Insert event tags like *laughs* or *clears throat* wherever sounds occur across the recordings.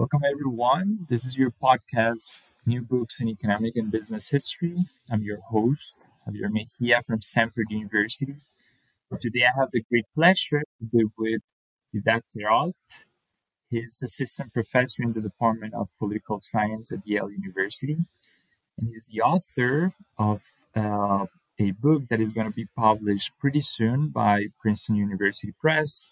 Welcome, everyone. This is your podcast, New Books in Economic and Business History. I'm your host, Javier Mejia from Stanford University. Today, I have the great pleasure to be with Didac Queralt. He's assistant professor in the Department of Political Science at Yale University. And he's the author of uh, a book that is going to be published pretty soon by Princeton University Press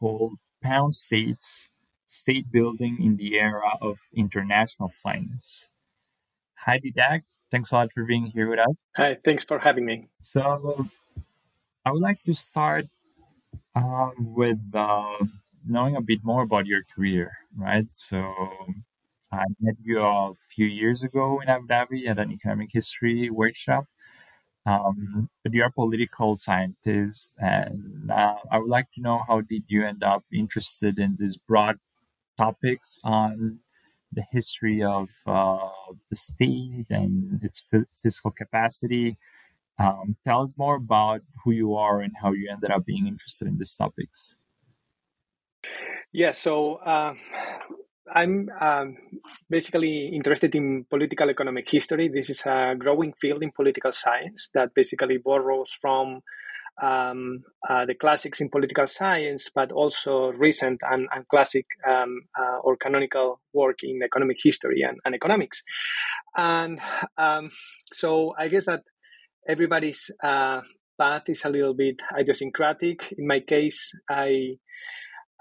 called Pawned States state building in the era of international finance. Hi, Didac. Thanks a lot for being here with us. Hi, thanks for having me. So, I would like to start uh, with uh, knowing a bit more about your career, right? So, I met you a few years ago in Abu Dhabi at an economic history workshop. Um, but you're a political scientist, and uh, I would like to know how did you end up interested in this broad topics on the history of uh, the state and its f- fiscal capacity. Um, tell us more about who you are and how you ended up being interested in these topics. Yeah, so uh, I'm um, basically interested in political economic history. This is a growing field in political science that basically borrows from um, uh, the classics in political science, but also recent and, and classic um, uh, or canonical work in economic history and, and economics. And um, so I guess that everybody's uh, path is a little bit idiosyncratic. In my case, I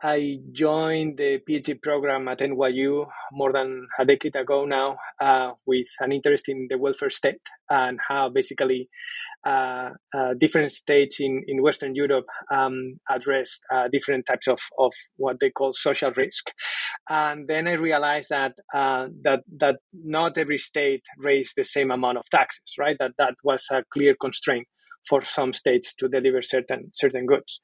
I joined the PhD program at NYU more than a decade ago now uh, with an interest in the welfare state and how basically uh, uh, different states in, in Western Europe um, addressed uh, different types of, of what they call social risk. And then I realized that uh, that that not every state raised the same amount of taxes, right? That that was a clear constraint for some states to deliver certain certain goods.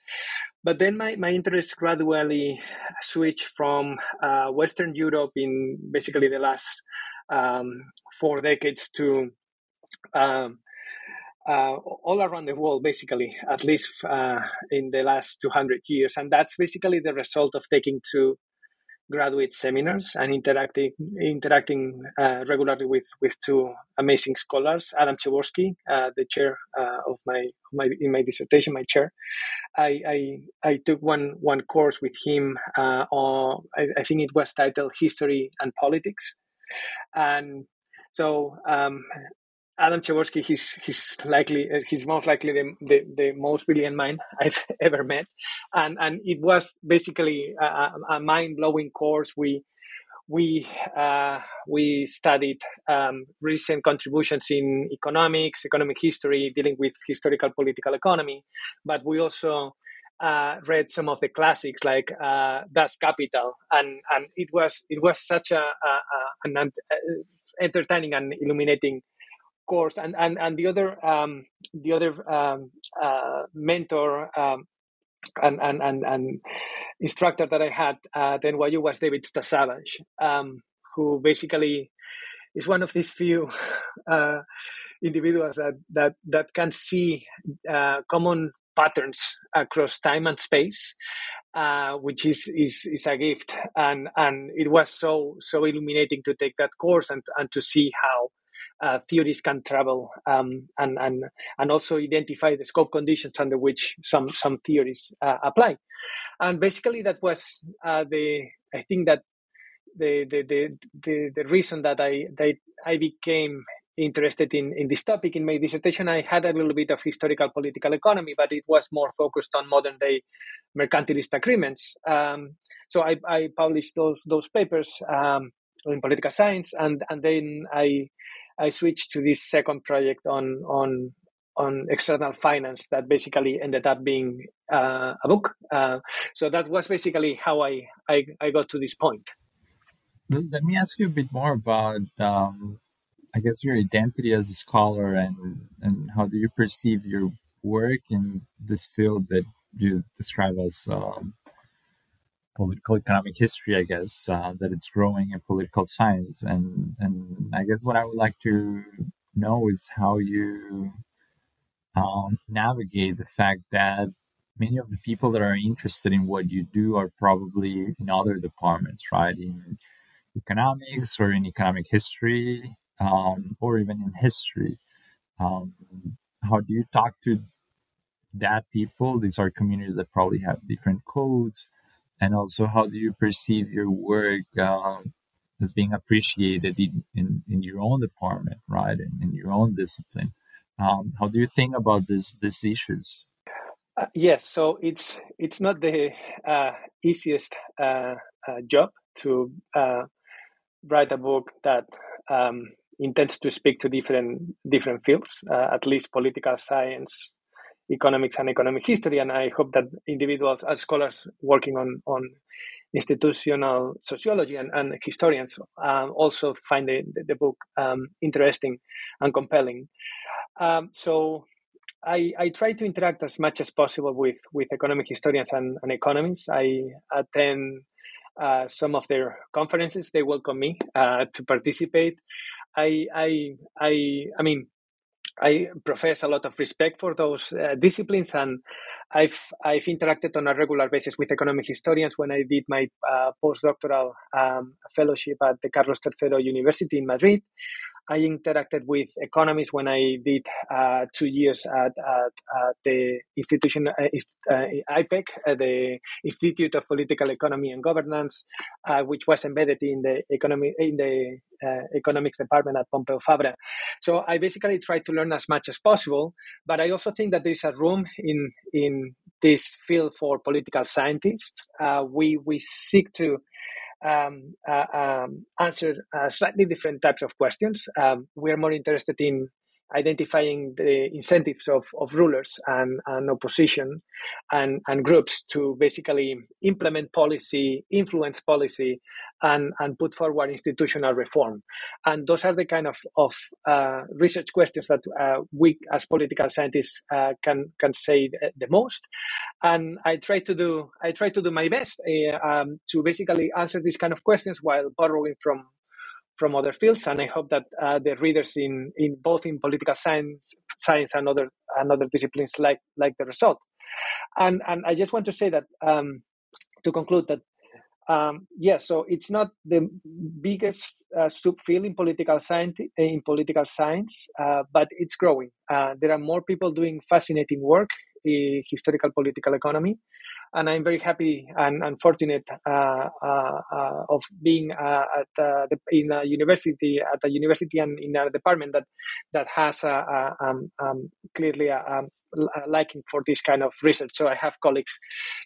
But then my, my interest gradually switched from uh, Western Europe in basically the last um, four decades to um, uh, all around the world, basically, at least uh, in the last 200 years. And that's basically the result of taking two graduate seminars and interacting interacting uh, regularly with with two amazing scholars Adam Przeworski uh, the chair uh, of my, my in my dissertation my chair. I I, I took one one course with him uh, on I, I, think it was titled history and politics. And so um, Adam Przeworski, he's he's likely he's most likely the, the, the, most brilliant mind *laughs* I've ever met, and and it was basically a, a mind blowing course. We we uh, we studied um, recent contributions in economics, economic history, dealing with historical political economy, but we also uh, read some of the classics like uh, Das Kapital, and and it was it was such a, a, a an uh, entertaining and illuminating course, and and and the other um, the other um, uh, mentor. Um, and, and, and, and instructor that I had at NYU was David Stasavage, um, who basically is one of these few *laughs* uh, individuals that, that, that can see uh, common patterns across time and space, uh, which is, is is a gift. And and it was so so illuminating to take that course and and to see how uh, theories can travel um, and, and, and also identify the scope conditions under which some, some theories uh, apply. And basically, that was uh, the, I think that the, the, the, the, the reason that I, that I became interested in, in this topic. In my dissertation, I had a little bit of historical political economy, but it was more focused on modern day mercantilist agreements. Um, so I, I, published those those papers um, in political science, and and then I I switched to this second project on on on external finance that basically ended up being uh, a book. Uh, so that was basically how I, I, I got to this point. Let me ask you a bit more about, um, I guess, your identity as a scholar and and how do you perceive your work in this field that you describe as um, political economic history, I guess, uh, that it's growing in political science. And, and I guess what I would like to know is how you um, navigate the fact that many of the people that are interested in what you do are probably in other departments, right? In economics or in economic history um, or even in history. Um, how do you talk to that people? These are communities that probably have different codes. And also, how do you perceive your work um, as being appreciated in, in, in, your own department, right? In, in your own discipline? Um, how do you think about this, these issues? Uh, yes, so it's it's not the uh, easiest uh, uh job to uh, write a book that um, intends to speak to different different fields, uh, at least political science, economics, and economic history. And I hope that individuals, as scholars working on on institutional sociology and, and historians, um, also find the, the book um, interesting and compelling. Um, so I, I try to interact as much as possible with, with economic historians and, and economists. I attend uh, some of their conferences. They welcome me uh, to participate. I, I, I, I mean, I profess a lot of respect for those uh, disciplines, and I've I've interacted on a regular basis with economic historians when I did my uh, postdoctoral um, fellowship at the Carlos III University in Madrid. I interacted with economists when I did uh, two years at, at, at the institution uh, uh, IPEG, uh, the Institute of Political Economy and Governance, uh, which was embedded in the economy in the uh, economics department at Pompeu Fabra. So I basically try to learn as much as possible, but I also think that there is a room in in this field for political scientists. we we seek to um, uh, um, answer uh, slightly different types of questions. Um, we are more interested in identifying the incentives of, of rulers and, and opposition and, and groups to basically implement policy, influence policy, and, and put forward institutional reform. And those are the kind of, of uh, research questions that uh, we as political scientists uh, can, can say the most. And I try to do, I try to do my best uh, um, to basically answer these kind of questions while borrowing from from other fields, and I hope that uh, the readers in, in both in political science, science and other and other disciplines like like the result. And and I just want to say that um, to conclude that um, yeah, so it's not the biggest uh, subfield in political science, in political science, uh, but it's growing. Uh, there are more people doing fascinating work in historical political economy, and I'm very happy and, and fortunate uh, uh, uh, of being at the, in a university at a university and in a department that that has a, a, um, um, clearly a, a, liking for this kind of research. So I have colleagues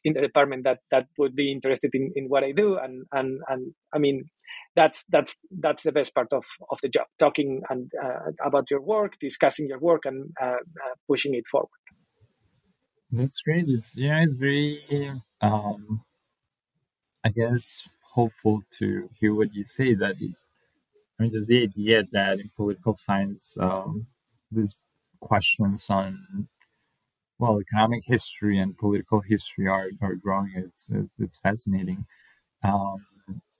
in the department that that would be interested in, in what I do, and and and I mean that's that's that's the best part of, of the job talking and uh, about your work discussing your work and uh, uh, pushing it forward that's great. It's yeah, it's very um, I guess hopeful to hear what you say. That it, I mean, there's the idea that in political science, um, these questions on well, economic history and political history are, are growing. It's it's fascinating. Um,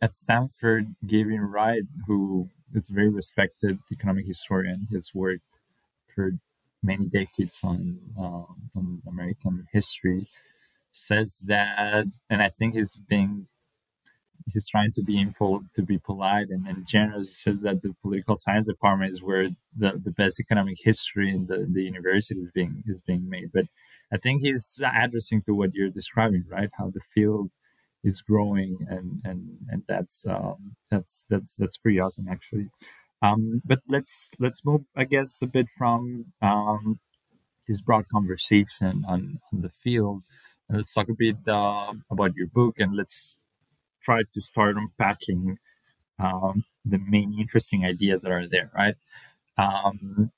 at Stanford, Gavin Wright, who is a very respected economic historian, his work for many decades on, uh, on American history, says that, and I think he's being he's trying to be impo- to be polite and, and generous. Says that the political science department is where the, the best economic history in the, the university is being is being made. But I think he's addressing to what you're describing, right? How the field is growing, and and and that's um, that's that's that's pretty awesome, actually. Um, but let's let's move, I guess, a bit from um, this broad conversation on, on the field, and let's talk a bit uh, about your book, and let's try to start unpacking um, the main interesting ideas that are there. Right. Um,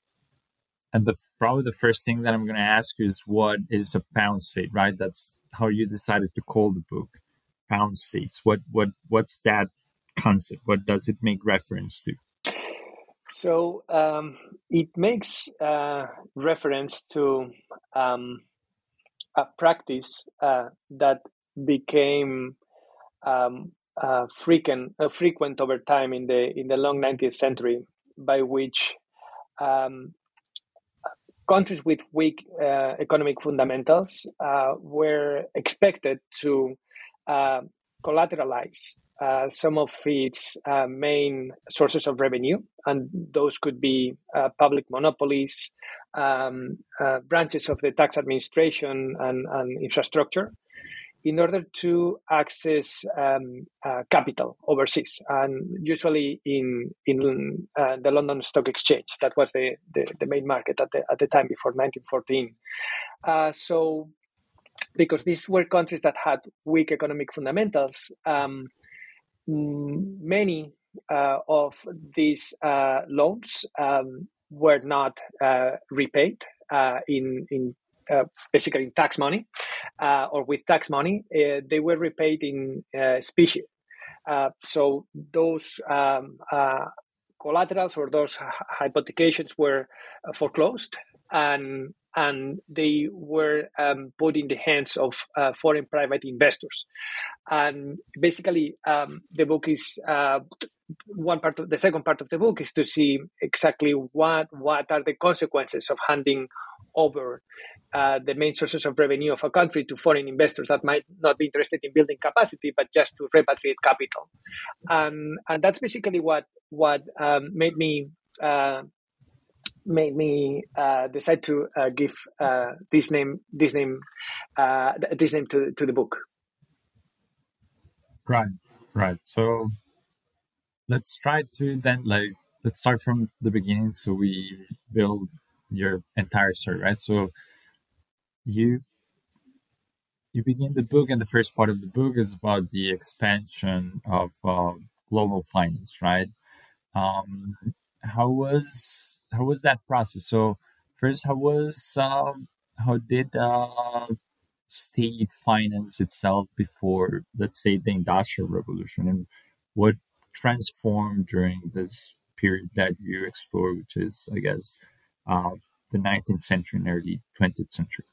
and the probably the first thing that I'm going to ask you is what is a pawned state, right? That's how you decided to call the book pawned states. What what what's that concept? What does it make reference to? So um, it makes uh, reference to um, a practice uh, that became um, uh, frequent, uh, frequent over time in the in the long 19th century, by which um, countries with weak uh, economic fundamentals uh, were expected to collateralize uh, some of its uh, main sources of revenue, and those could be uh, public monopolies, um, branches of the tax administration, and, and infrastructure in order to access um, uh, capital overseas, and usually in in uh, the London Stock Exchange. That was the, the, the, main market at the at the time before 1914. Uh, so, because these were countries that had weak economic fundamentals, um, many uh, of these uh, loans um, were not uh, repaid in in uh, basically in tax money uh, or with tax money, uh, they were repaid in specie. so those um, collaterals or those hypothecations were foreclosed and and they were um, put in the hands of uh, foreign private investors. And basically, um, the book is uh, one part of the second part of the book is to see exactly what what are the consequences of handing over uh, the main sources of revenue of a country to foreign investors that might not be interested in building capacity, but just to repatriate capital. Um, and that's basically what what um, made me uh, made me uh, decide to uh, give uh, this name this name uh, this name to to the book. Right, right. So let's try to then like let's start from the beginning so we build your entire story, right? So you you begin the book, and the first part of the book is about the expansion of uh, global finance, right? Um, how was how was that process? So first, how was um, how did uh, state finance itself before, let's say, the Industrial Revolution, and what transformed during this period that you explore, which is, I guess, uh, the 19th century and early 20th century?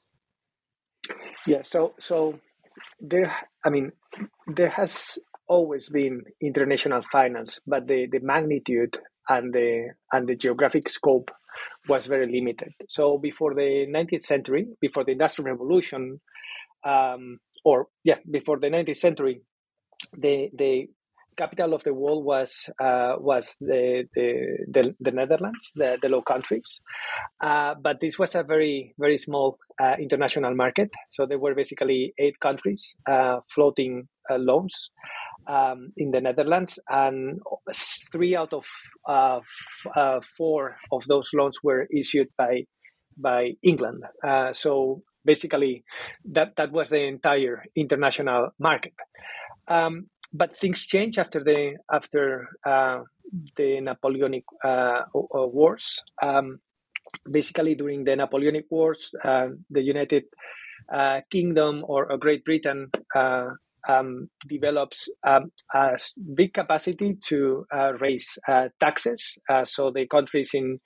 Yeah, so so there, I mean, there has always been international finance, but the, the magnitude and the and the geographic scope was very limited. So before the 19th century, before the Industrial Revolution, um, or yeah, before the 19th century, the the capital of the world was uh, was the, the, the the Netherlands, the, the Low Countries, uh, but this was a very very small uh, international market. So there were basically eight countries uh, floating uh, loans um, in the Netherlands, and three out of uh, four of those loans were issued by by England. so basically, that that was the entire international market. Um, but things change after the after uh, the Napoleonic uh, Wars. Um, basically, during the Napoleonic Wars, uh, the United uh, Kingdom or Great Britain uh, um, develops um, a big capacity to uh, raise taxes. so the country is in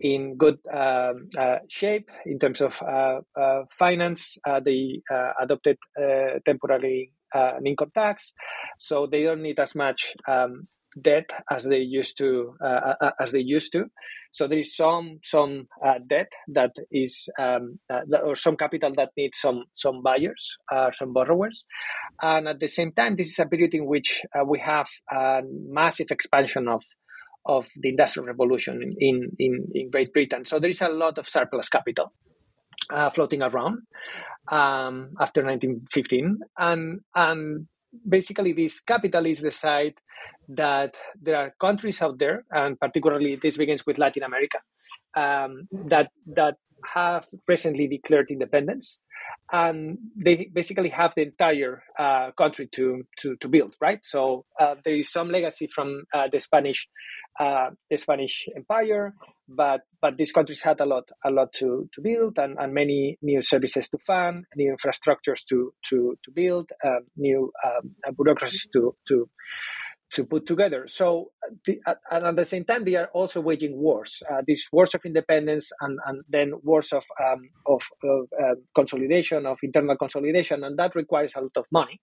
in good um, uh, shape in terms of uh, uh, finance. they adopted temporarily uh, an income tax, so they don't need as much um, debt as they used to uh, uh, uh as they used to. So there is some some uh, debt that is um, uh, or some capital that needs some some buyers, some borrowers, and at the same time, this is a period in which we have a massive expansion of of the industrial revolution in, in, in Great Britain. So there is a lot of surplus capital uh, floating around um, after 1915, and and basically these capitalists decide that there are countries out there, and particularly this begins with Latin America, um, that that have recently declared independence, and they basically have the entire uh, country to, to to build. Right, so uh, there is some legacy from uh, the Spanish uh, the Spanish Empire, but but these countries had a lot a lot to, to build and, and many new services to fund, new infrastructures to to to build, uh, new um, bureaucracies to to to put together. So, the, and at the same time, they are also waging wars. Uh, these wars of independence, and, and then wars of um, of, of uh, consolidation, of internal consolidation, and that requires a lot of money.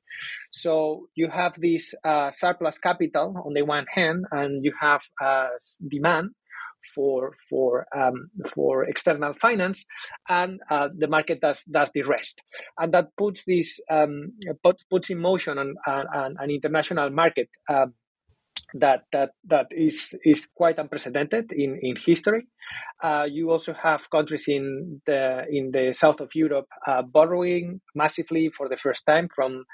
So you have this uh, surplus capital on the one hand, and you have uh, demand for for um, for external finance, and uh, the market does does the rest, and that puts this um, put, puts in motion an, an, an international market. Uh, that that that is is quite unprecedented in in history. Uh, you also have countries in the in the south of Europe uh, borrowing massively for the first time from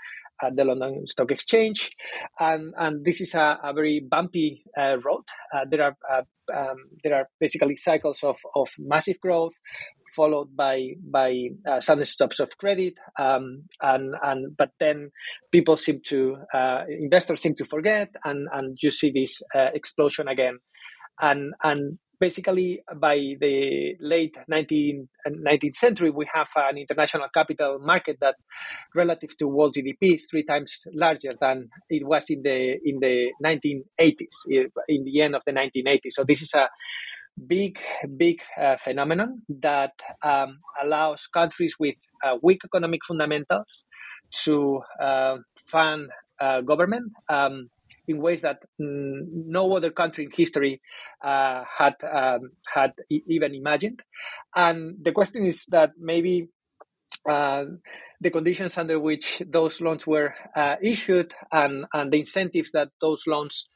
uh, the London Stock Exchange, and and this is a, a very bumpy uh, road. Uh, there are uh, um, there are basically cycles of, of massive growth, followed by by uh, sudden stops of credit, um, and and but then people seem to uh, investors seem to forget, and and you see this uh, explosion again, and and basically by the late 19th, 19th century we have an international capital market that relative to world gdp is three times larger than it was in the in the 1980s in the end of the 1980s so this is a big big uh, phenomenon that um, allows countries with uh, weak economic fundamentals to uh, fund uh, government um, in ways that mm, no other country in history uh, had um, had even imagined. And the question is that maybe uh, the conditions under which those loans were uh, issued and, and the incentives that those loans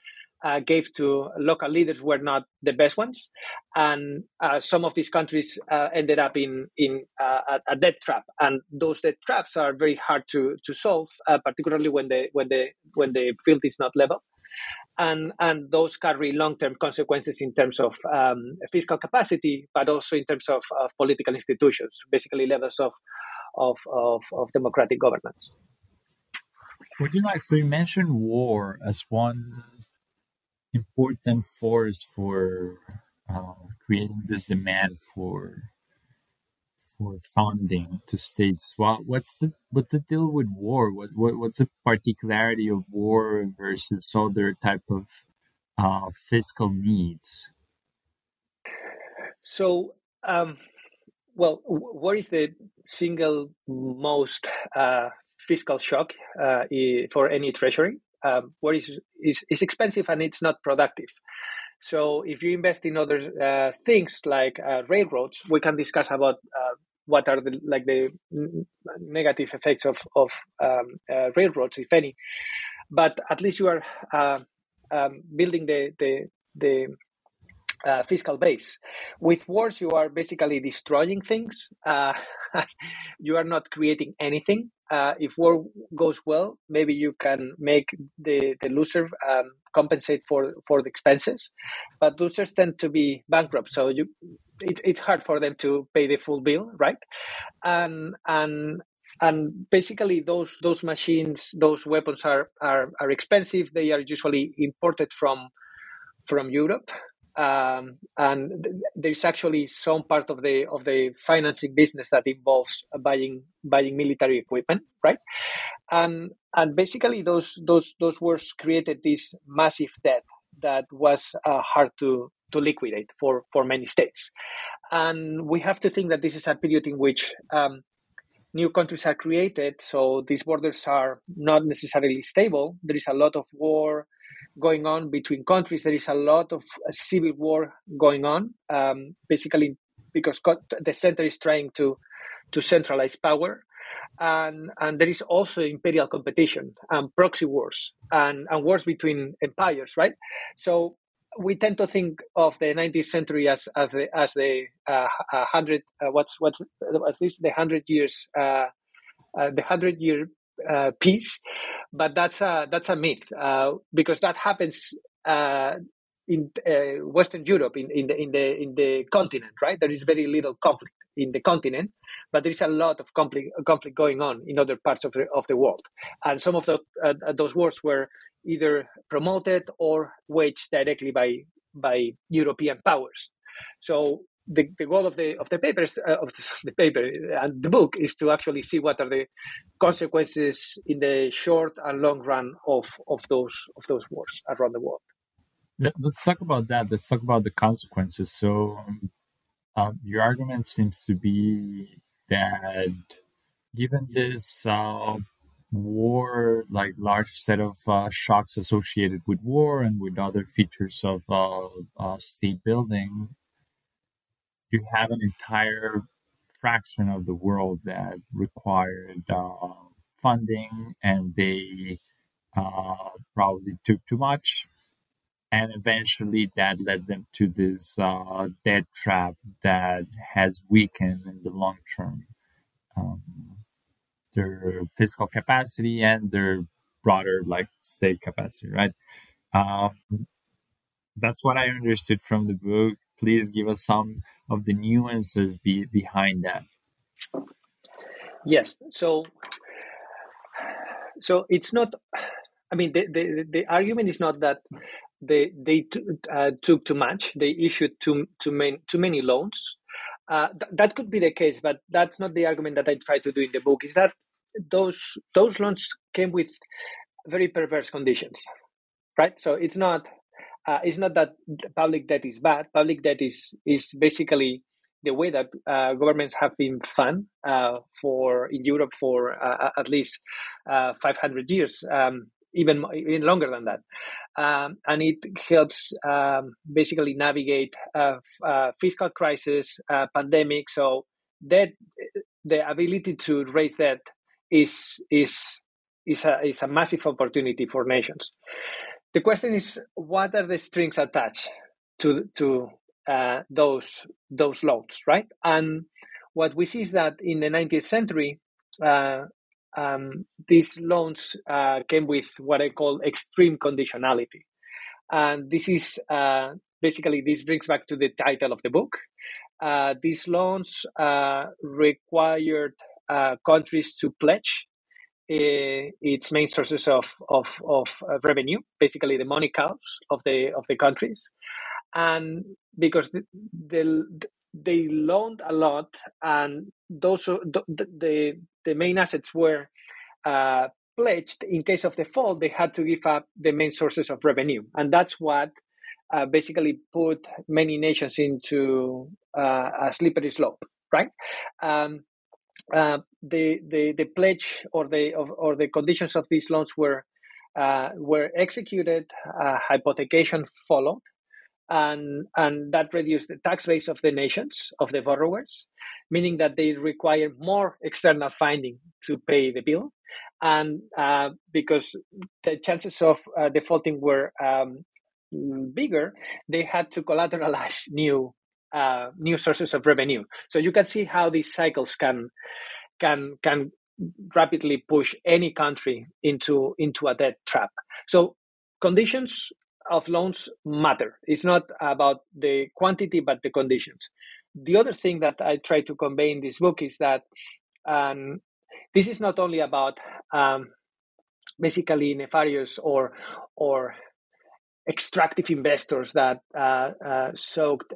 uh, gave to local leaders were not the best ones, and uh, some of these countries uh, ended up in in uh, a, debt trap, and those debt traps are very hard to to solve, uh, particularly when the when the when the field is not level. And, and those carry long-term consequences in terms of um, fiscal capacity, but also in terms of, of political institutions, basically levels of, of, of, of democratic governance. Would you like so you mentioned war as one important force for uh, creating this demand for for funding to states. Well, what's the what's the deal with war? What, what what's the particularity of war versus other type of uh, fiscal needs? So, um, well, what is the single most uh, fiscal shock uh, for any treasury? Um, what is, is is expensive and it's not productive. So if you invest in other uh, things like uh, railroads, we can discuss about uh, what are the like the negative effects of of um, uh, railroads, if any. But at least you are uh, um, building the the the uh, fiscal base. With wars, you are basically destroying things. Uh, *laughs* you are not creating anything. Uh, if war goes well, maybe you can make the, the loser um, compensate for, for the expenses. But losers tend to be bankrupt, so you it's it's hard for them to pay the full bill, right? And and and basically those those machines, those weapons are are, are expensive. They are usually imported from from Europe um, and there's actually some part of the of the financing business that involves buying buying military equipment, right? And and basically those those those wars created this massive debt that was uh, hard to to liquidate for for many states, and we have to think that this is a period in which. Um, new countries are created, so these borders are not necessarily stable. There is a lot of war, going on between countries. There is a lot of uh, civil war going on, um, basically because the center is trying to to centralize power, and and there is also imperial competition and proxy wars and, and wars between empires, right? So we tend to think of the 19th century as as the as the uh, hundred uh, what's what's at least the hundred years uh, uh the hundred year uh, peace, but that's a that's a myth uh, because that happens uh, in uh, Western Europe, in, in the in the in the continent, right? There is very little conflict in the continent, but there is a lot of conflict conflict going on in other parts of the of the world, and some of the, uh, those wars were either promoted or waged directly by by European powers. So the, the goal of the of the papers uh, of *laughs* the paper and the book is to actually see what are the consequences in the short and long run of of those of those wars around the world. Let's talk about that. Let's talk about the consequences. So, um, your argument seems to be that given this uh, war, like large set of uh, shocks associated with war and with other features of uh, uh state building, you have an entire fraction of the world that required uh, funding and they uh, probably took too much. And eventually that led them to this uh, debt trap that has weakened in the long term um, their fiscal capacity and their broader like state capacity, right? Um, that's what I understood from the book. Please give us some of the nuances be, behind that. Yes. So, so it's not. I mean, the the, the argument is not that they they t- uh, took too much. They issued too too many too many loans. Uh, th- that could be the case, but that's not the argument that I try to do in the book. Is that those those loans came with very perverse conditions, right? So it's not uh, it's not that public debt is bad. Public debt is is basically the way that uh, governments have been funded uh, for in Europe for uh, at least uh, 500 years, um, even even longer than that, um, and it helps um, basically navigate uh, fiscal crisis, pandemic. So that the ability to raise debt is is is a, is a massive opportunity for nations. The question is, what are the strings attached to to uh, those those loans, right? And what we see is that in the 19th century, uh, um, these loans uh, came with what I call extreme conditionality, and this is uh, basically this brings back to the title of the book. Uh, these loans uh, required countries to pledge its main sources of, of, of revenue, basically the money cows of the of the countries, and because the, the, they loaned a lot, and those the the, the main assets were uh, pledged in case of default, they had to give up the main sources of revenue, and that's what uh, basically put many nations into uh, a slippery slope, right? Um, uh, the, the the pledge or the or the conditions of these loans were uh, were executed, uh, hypothecation followed, and and that reduced the tax base of the nations of the borrowers, meaning that they require more external funding to pay the bill, and uh, because the chances of uh, defaulting were um, bigger, they had to collateralize new uh, new sources of revenue. So you can see how these cycles can can can rapidly push any country into into a debt trap. So conditions of loans matter. It's not about the quantity but the conditions. The other thing that I try to convey in this book is that um, this is not only about um, basically nefarious or or extractive investors that uh, uh, soaked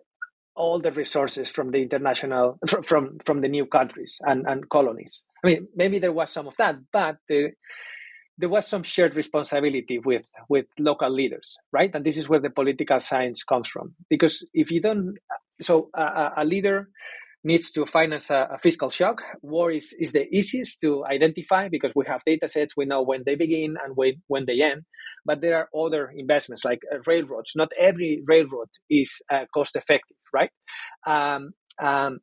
all the resources from the international from from the new countries and, and colonies. I mean, maybe there was some of that, but the, there was some shared responsibility with with local leaders, right? And this is where the political science comes from. Because if you don't, so a, a leader needs to finance a, a, fiscal shock. War is, is the easiest to identify because we have data sets, we know when they begin and when, when they end. But there are other investments like uh, railroads. Not every railroad is uh, cost effective, right? Um, um,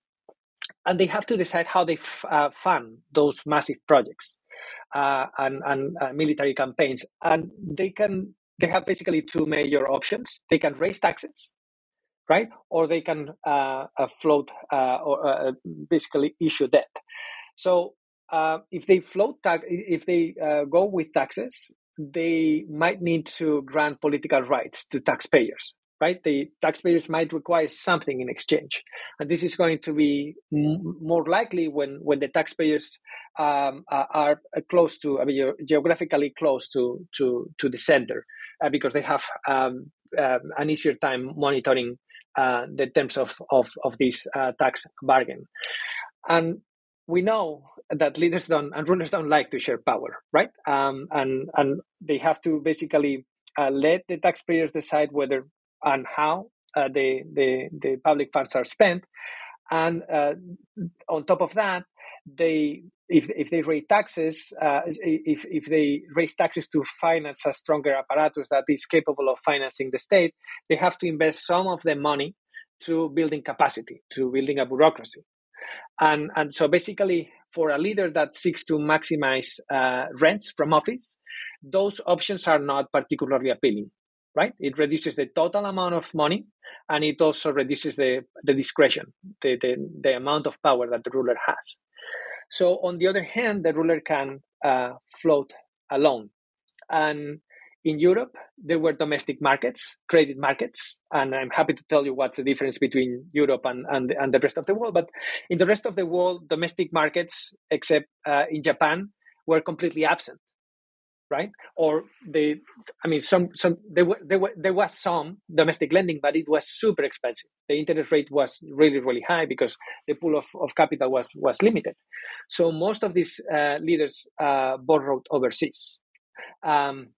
and they have to decide how they f- uh, fund those massive projects uh, and, and uh, military campaigns. And they can they have basically two major options. They can raise taxes right? Or they can uh, uh float uh, or uh, basically issue debt. So if they float if they go with taxes, they might need to grant political rights to taxpayers, right? The taxpayers might require something in exchange, and this is going to be m- more likely when when the taxpayers um, are close to, I mean, geographically close to to to the center, uh, because they have um, um, an easier time monitoring uh, the terms of of of this uh, tax bargain, and we know that leaders don't and rulers don't like to share power, right? Um, and and they have to basically uh, let the taxpayers decide whether and how uh, the, the, the public funds are spent. And uh, on top of that, they if, if they raise taxes, uh, if, if they raise taxes to finance a stronger apparatus that is capable of financing the state, they have to invest some of the money to building capacity, to building a bureaucracy. And, and so basically, for a leader that seeks to maximize uh, rents from office, those options are not particularly appealing right? It reduces the total amount of money and it also reduces the, the discretion, the, the, the amount of power that the ruler has. So, on the other hand, the ruler can uh, float alone. And in Europe, there were domestic markets, credit markets, and I'm happy to tell you what's the difference between Europe and, and, and the rest of the world. But in the rest of the world, domestic markets, except uh, in Japan, were completely absent right? Or they, I mean, some some there were there were there was some domestic lending, but it was super expensive. The interest rate was really really high because the pool of, of capital was was limited. So most of these uh, leaders uh, borrowed overseas, um,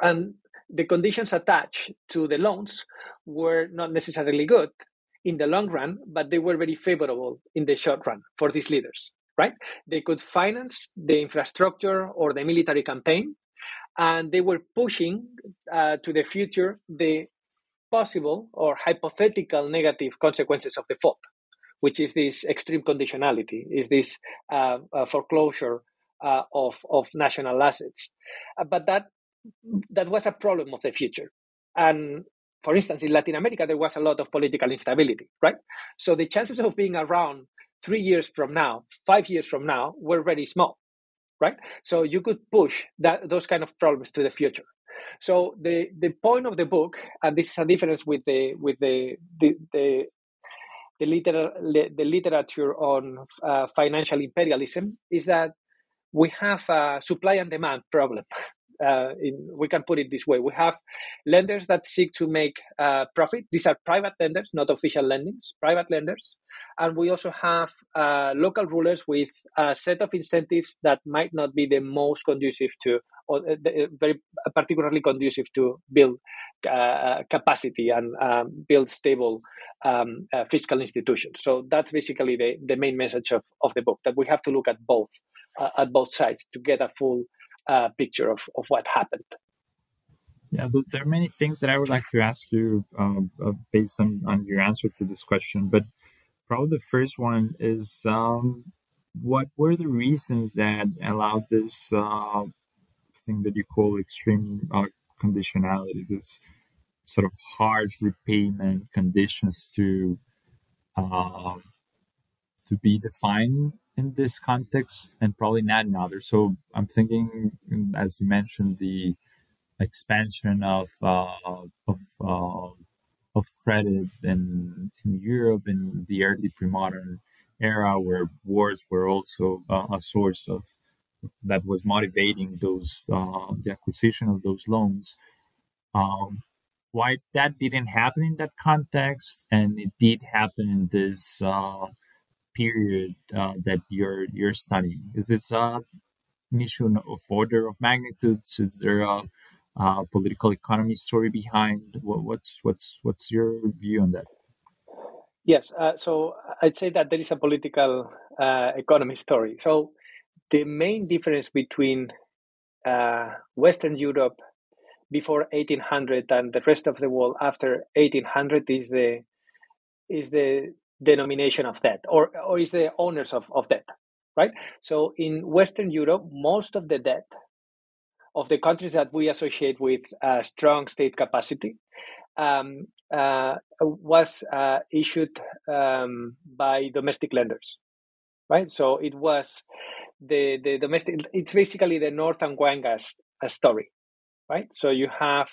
and the conditions attached to the loans were not necessarily good in the long run, but they were very favorable in the short run for these leaders right? They could finance the infrastructure or the military campaign and they were pushing uh, to the future the possible or hypothetical negative consequences of the default, which is this extreme conditionality, is this uh, uh, foreclosure uh, of of national assets. Uh, but that that was a problem of the future, and for instance, in Latin America, there was a lot of political instability, right? So the chances of being around three years from now, five years from now, were very small right? So you could push that those kind of problems to the future. So the the point of the book, and this is a difference with the with the the the, the, liter, the literature on uh, financial imperialism, is that we have a supply and demand problem. *laughs* uh, in, we can put it this way: we have lenders that seek to make uh, profit. These are private lenders, not official lendings. Private lenders, and we also have uh, local rulers with a set of incentives that might not be the most conducive to, or uh, uh, very particularly conducive to build uh, capacity and um, build stable um, fiscal institutions. So that's basically the, the main message of, of the book that we have to look at both at both sides to get a full uh, picture of, of what happened. Yeah, there are many things that I would like to ask you um, uh, based on, on your answer to this question. But probably the first one is um, what were the reasons that allowed this uh, thing that you call extreme uh, conditionality, this sort of harsh repayment conditions to uh, to be defined in this context and probably not in others. So I'm thinking, as you mentioned, the expansion of uh, of uh, of credit in in Europe in the early pre-modern era, where wars were also uh, a source of that was motivating those uh, the acquisition of those loans. Um, why that didn't happen in that context, and it did happen in this uh, period uh, that you're you're studying? Is this an issue of order of magnitudes? Is there a, a political economy story behind? What, what's what's what's your view on that? Yes, uh, so I'd say that there is a political uh, economy story. So the main difference between uh, Western Europe before 1800 and the rest of the world after 1800 is the is the denomination of debt or, or is the owners of, of debt, right? So in Western Europe, most of the debt of the countries that we associate with a strong state capacity um, uh, was uh, issued um, by domestic lenders, right? So it was the, the domestic, it's basically the North and Weingast story, right? So you have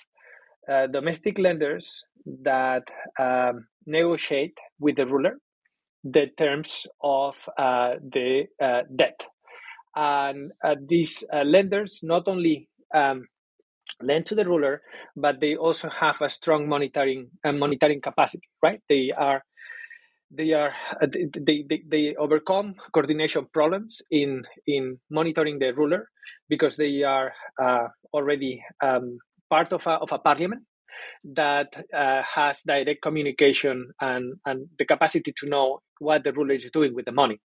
uh, domestic lenders that um, negotiate with the ruler the terms of uh, the uh, debt. And uh, these uh, lenders not only um, lend to the ruler, but they also have a strong monitoring and monitoring capacity. Right? They are they are they, they, they overcome coordination problems in in monitoring the ruler because they are already um, part of a, of a parliament that uh, has direct communication and, and the capacity to know what the ruler is doing with the money.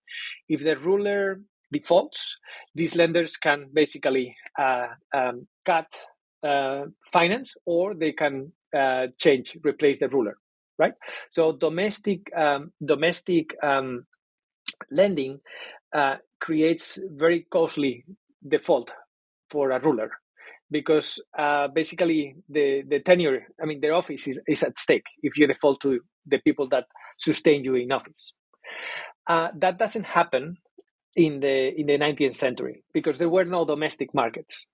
If the ruler defaults, these lenders can basically uh, um, cut uh, finance or they can uh, change, replace the ruler, right? So domestic um, domestic um, lending uh, creates very costly default for a ruler because uh, basically the, the tenure, I mean, their office is, is at stake if you default to the people that sustain you in office. Uh, that doesn't happen in the in the 19th century because there were no domestic markets,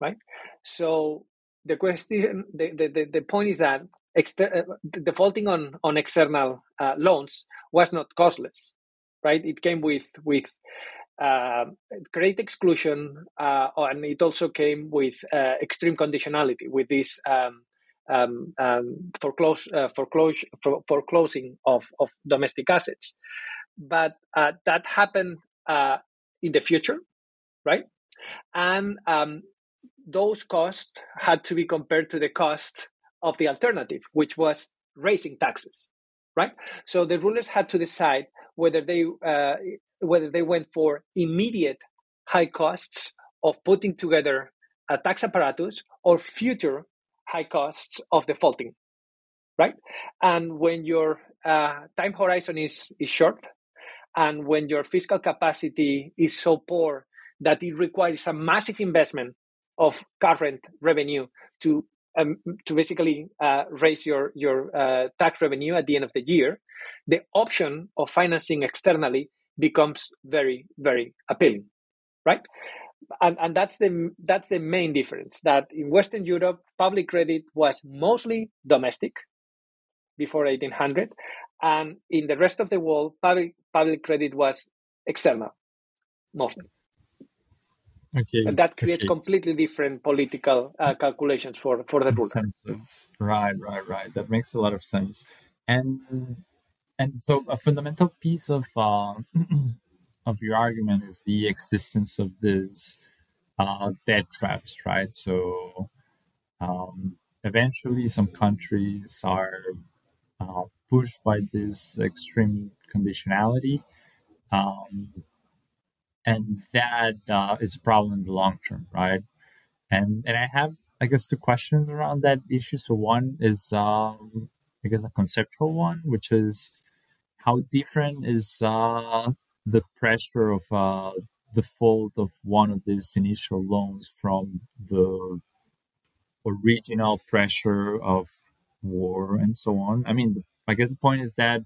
right? So the question, the, the, the point is that exter- uh, defaulting on on external uh, loans was not costless, right? It came with with uh, great exclusion, uh, and it also came with uh, extreme conditionality with this um, um, um, uh, for, foreclosing of, of domestic assets. But uh, that happened uh, in the future, right? And um, those costs had to be compared to the cost of the alternative, which was raising taxes, right? So the rulers had to decide whether they whether they went for immediate high costs of putting together a tax apparatus or future high costs of defaulting, right? And when your uh, time horizon is, is short and when your fiscal capacity is so poor that it requires a massive investment of current revenue to um, to basically uh, raise your your uh, tax revenue at the end of the year, the option of financing externally becomes very very appealing right? And, and that's the that's the main difference that in western europe public credit was mostly domestic before 1800 and in the rest of the world public public credit was external mostly. Okay and that creates okay. completely different political uh, calculations for for the Incentives. right right right. That makes a lot of sense. And and so a fundamental piece of uh, *clears throat* of your argument is the existence of these uh, debt traps, right? So um, eventually, some countries are uh, pushed by this extreme conditionality, um, and that uh, is a problem in the long term, right? And and I have, I guess, two questions around that issue. So one is, um, I guess, a conceptual one, which is how different is uh, the pressure of uh, default of one of these initial loans from the original pressure of war and so on. I mean, I guess the point is that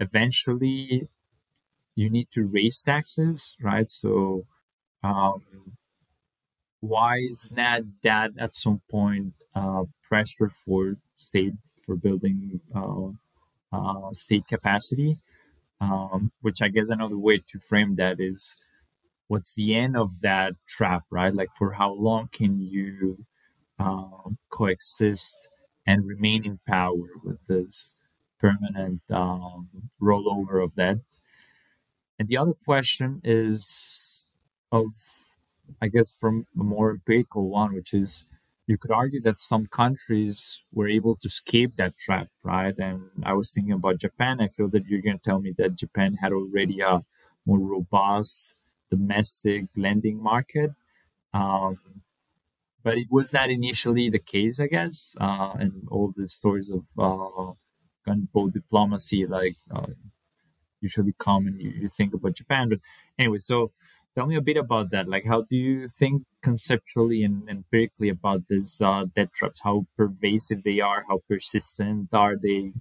eventually you need to raise taxes, right? So, um, why is not that at some point uh, pressure for state for building uh, uh, state capacity, um, which I guess another way to frame that is what's the end of that trap, right? Like, for how long can you um, coexist and remain in power with this permanent um, rollover of that? And the other question is of, I guess, from a more empirical one, which is you could argue that some countries were able to escape that trap, right? And I was thinking about Japan. I feel that you're going to tell me that Japan had already a more robust domestic lending market. Um, but it was not initially the case, I guess. Uh, and all the stories of uh, gunboat diplomacy, like uh, usually come and you, you think about Japan. But anyway, so tell me a bit about that. Like, how do you think conceptually and empirically about these uh, debt traps? How pervasive they are? How persistent are they?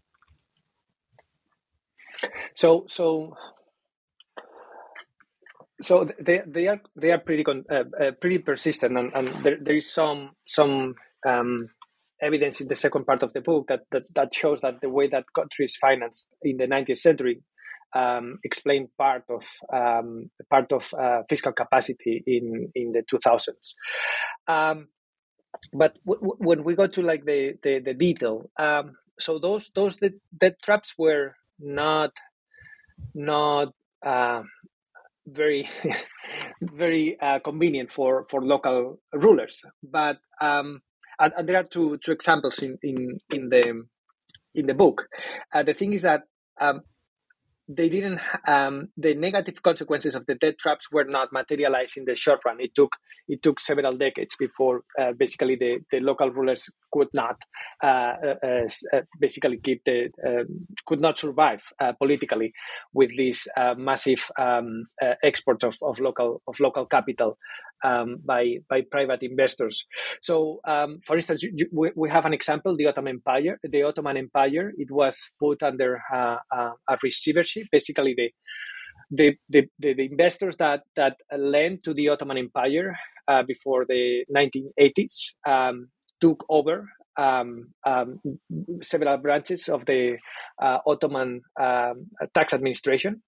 So, so, so they they are they are pretty con, uh, uh, pretty persistent, and, and there, there is some some um, evidence in the second part of the book that, that, that shows that the way that countries financed in the 19th century um, explain part of um, part of uh, fiscal capacity in in the 2000s. Um, but w- w- when we go to like the the, the detail, um, so those those debt traps were not not uh, very *laughs* very uh, convenient for for local rulers, but um, and, and, there are two two examples in in in the in the book. Uh, the thing is that um, they didn't um, the negative consequences of the debt traps were not materialized in the short run. It took it took several decades before uh, basically the, the local rulers could not uh, uh, uh basically keep the um, could not survive uh, politically with this uh, massive um, export of, of local of local capital um, by by private investors. So, um, for instance, you, you, we, have an example: the Ottoman Empire. The Ottoman Empire it was put under uh, uh, a receivership. Basically, the the, the, the, the, investors that, that lent to the Ottoman Empire uh, before the 1980s um, took over um, um, several branches of the uh, Ottoman um, tax administration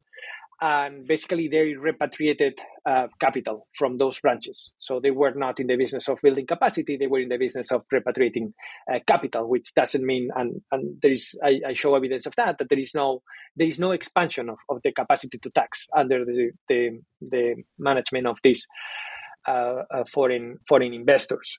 and basically they repatriated uh, capital from those branches. So they were not in the business of building capacity; they were in the business of repatriating uh, capital, which doesn't mean and and there is I, I, show evidence of that that there is no there is no expansion of, of the capacity to tax under the the, the management of these uh, uh foreign foreign investors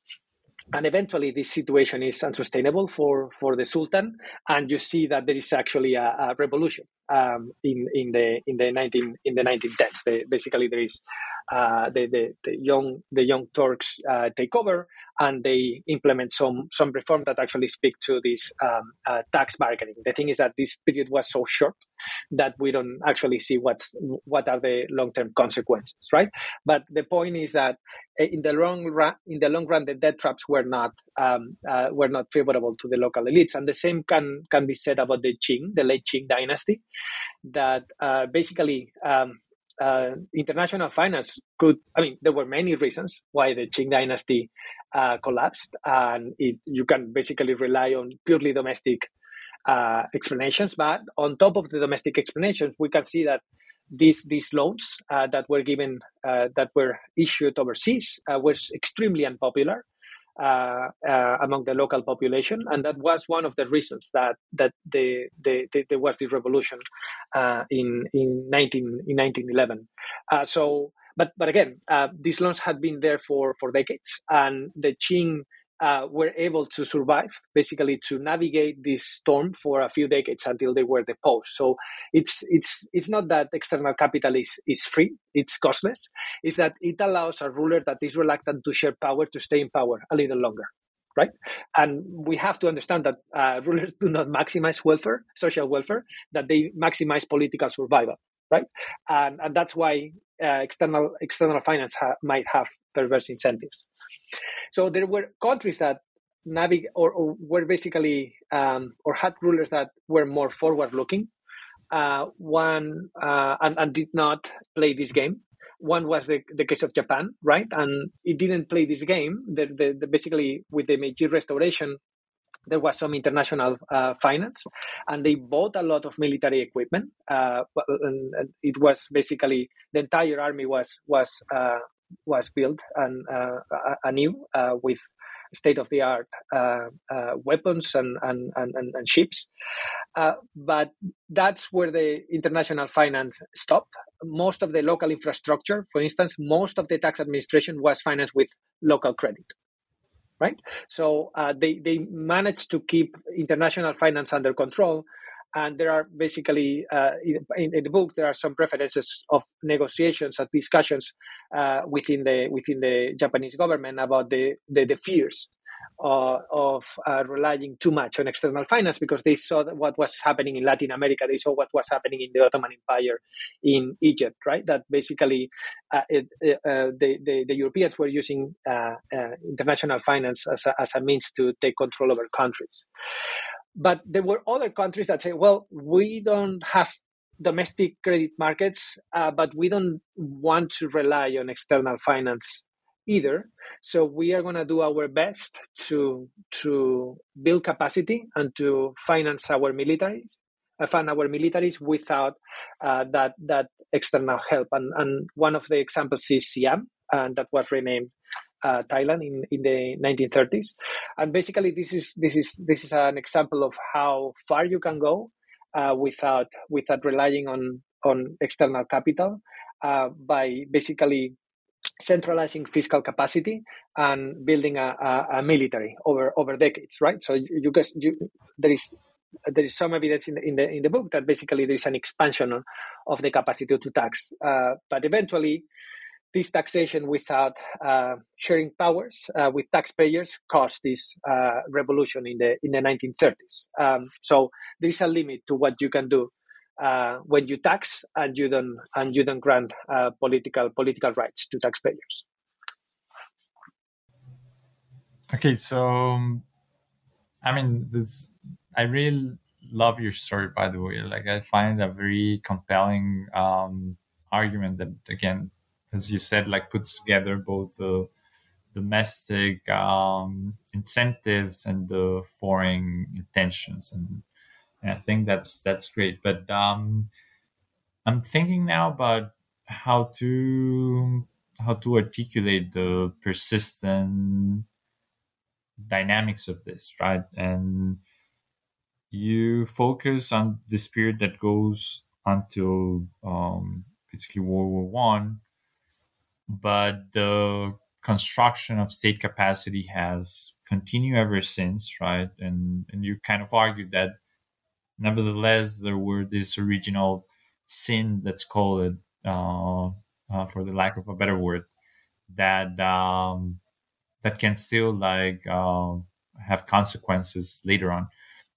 and eventually this situation is unsustainable for, for the sultan and you see that there is actually a, a revolution um, in in the in the 19 in the 1910s the, basically there is uh, the, the, the young the young turks uh, take over and they implement some some reform that actually speak to this um, uh, tax bargaining. The thing is that this period was so short that we don't actually see what's what are the long term consequences, right? But the point is that eh, in the long run, in the long run, the debt traps were not um, uh, were not favorable to the local elites, and the same can can be said about the Qing, the late Qing dynasty, that uh, basically. Um, uh, international finance could, I mean, there were many reasons why the Qing dynasty uh, collapsed, and it, you can basically rely on purely domestic uh, explanations. But on top of the domestic explanations, we can see that these these loans uh, that were given uh, that were issued overseas uh, was extremely unpopular. Uh, uh, among the local population, and that was one of the reasons that that the, the, the there was this revolution uh, in in nineteen in nineteen eleven. so but but again, uh, these loans had been there for for decades, and the Qing uh, were able to survive, basically to navigate this storm for a few decades until they were deposed. So it's it's it's not that external capital is, is free; it's costless. It's that it allows a ruler that is reluctant to share power to stay in power a little longer. Right, and we have to understand that uh, rulers do not maximize welfare, social welfare; that they maximize political survival right? And, and that's why uh, external external finance ha- might have perverse incentives. So there were countries that navigate or, or, were basically um, or had rulers that were more forward looking. Uh, one uh, and, and did not play this game. One was the, the case of Japan, right? And it didn't play this game. The, the, the basically, with the Meiji Restoration, there was some international uh, finance, and they bought a lot of military equipment. Uh, and, it was basically the entire army was was uh, was built and uh, anew uh, with state of the art uh, weapons and and, and, and ships. but that's where the international finance stopped. Most of the local infrastructure, for instance, most of the tax administration was financed with local credit right? So uh, they they managed to keep international finance under control, and there are basically uh, in, in, the book there are some references of negotiations and discussions uh, within the within the Japanese government about the the, the fears uh, of uh, relying too much on external finance because they saw what was happening in Latin America. They saw what was happening in the Ottoman Empire in Egypt, right? That basically uh, it, uh, the, the, the, Europeans were using international finance as a, as a means to take control over countries. But there were other countries that say, well, we don't have domestic credit markets, but we don't want to rely on external finance either. So we are going to do our best to to build capacity and to finance our militaries, uh, fund our militaries without uh, that that external help. And and one of the examples is Siam, and that was renamed uh, Thailand in, in the 1930s. And basically, this is this is this is an example of how far you can go uh, without without relying on on external capital uh, by basically centralizing fiscal capacity and building a, a, a, military over over decades, right? So you, guys, you, there is there is some evidence in the, in the in the book that basically there is an expansion of the capacity to tax, uh, but eventually this taxation without uh, sharing powers uh, with taxpayers caused this uh, revolution in the in the 1930s. Um, so there is a limit to what you can do uh, when you tax and you don't and you don't grant uh, political political rights to taxpayers. Okay, so um, I mean, this I really love your story. By the way, like I find a very compelling um, argument that again, as you said, like puts together both the domestic um, incentives and the foreign intentions and and I think that's that's great. But um, I'm thinking now about how to how to articulate the persistent dynamics of this, right? And you focus on this period that goes until um, basically World War One, but the construction of state capacity has continued ever since, right? And and you kind of argued that Nevertheless, there were this original sin, let's call it, uh, uh, for the lack of a better word, that um, that can still like uh, have consequences later on.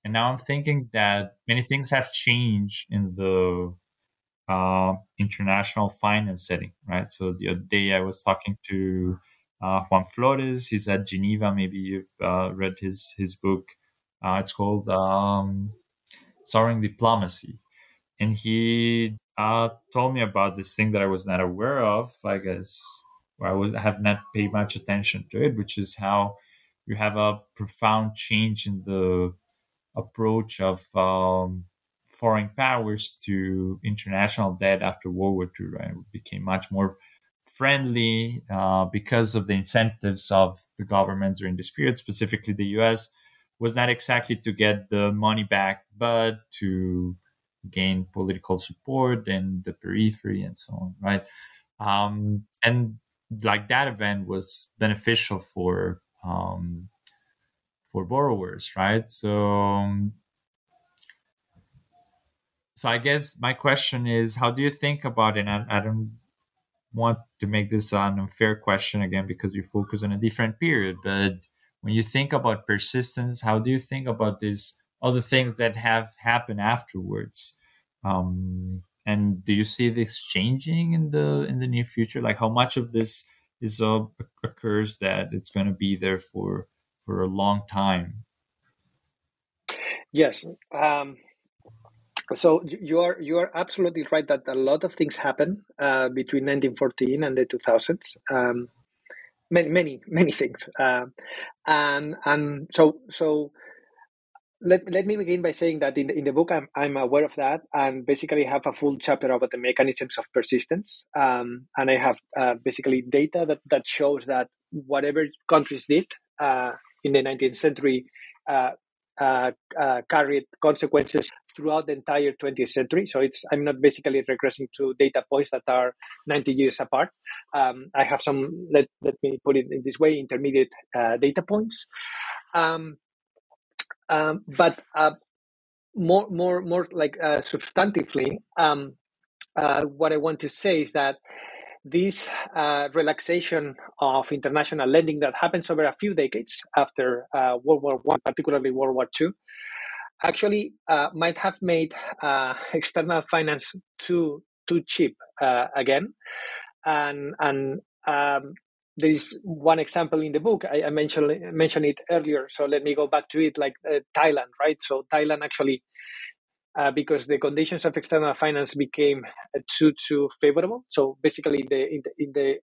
And now I'm thinking that many things have changed in the uh, international finance setting, right? So the other day I was talking to uh, Juan Flores. He's at Geneva. Maybe you've uh, read his his book. Uh, it's called um, Soaring Diplomacy. And he uh, told me about this thing that I was not aware of, I guess, I was have not paid much attention to it, which is how you have a profound change in the approach of um, foreign powers to international debt after World War II. Right, it became much more friendly uh, because of the incentives of the governments during this period, specifically the U.S was not exactly to get the money back, but to gain political support and the periphery and so on, right? Um, and like that event was beneficial for um, for borrowers, right? So, um, so I guess my question is, how do you think about it? And I, I don't want to make this an unfair question again because you focus on a different period, but when you think about persistence, how do you think about these other things that have happened afterwards? Um, and do you see this changing in the in the near future? Like how much of this is uh, occurs that it's going to be there for for a long time? Yes. Um, so you are you are absolutely right that a lot of things happen uh, between 1914 and the 2000s. Um, many many many things uh, and and so so let, let me begin by saying that in the, in the book I'm, I'm aware of that and basically have a full chapter about the mechanisms of persistence um, and i have uh, basically data that, that shows that whatever countries did uh, in the 19th century uh, uh, uh, carried consequences throughout the entire 20th century. So it's I'm not basically regressing to data points that are 90 years apart. Um, I have some let let me put it in this way intermediate uh, data points. Um, um, but uh, more more more like uh, substantively, um, uh, what I want to say is that this uh, relaxation of international lending that happens over a few decades after uh, World War One, particularly World War Two, actually uh, might have made uh, *laughs* external finance too too cheap uh, again, and and um, there is one example in the book I, I, mentioned mentioned it earlier. So let me go back to it, like uh, Thailand, right? So Thailand actually. Uh, because the conditions of external finance became too too favorable, so basically, the in the, in the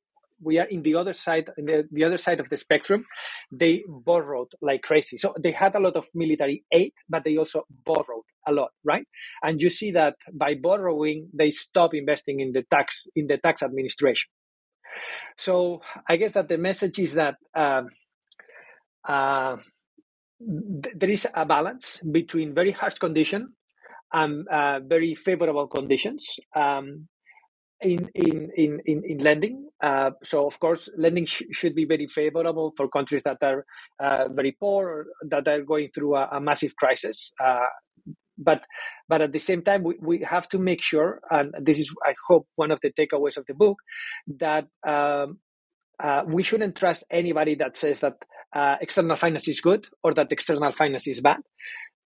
we are in the other side, the, the other side of the spectrum. They borrowed like crazy. So they had a lot of military aid, but they also borrowed a lot, right? And you see that by borrowing, they stop investing in the tax in the tax administration. So I guess that the message is that um, uh, th- there is a balance between very harsh condition and uh, very favorable conditions. Um, in in in in, in lending. Uh, so of course, lending sh- should be very favorable for countries that are uh, very poor or that are going through a, a massive crisis. Uh, but but at the same time, we, we have to make sure, and this is I hope one of the takeaways of the book, that um, uh, we shouldn't trust anybody that says that uh, external finance is good or that external finance is bad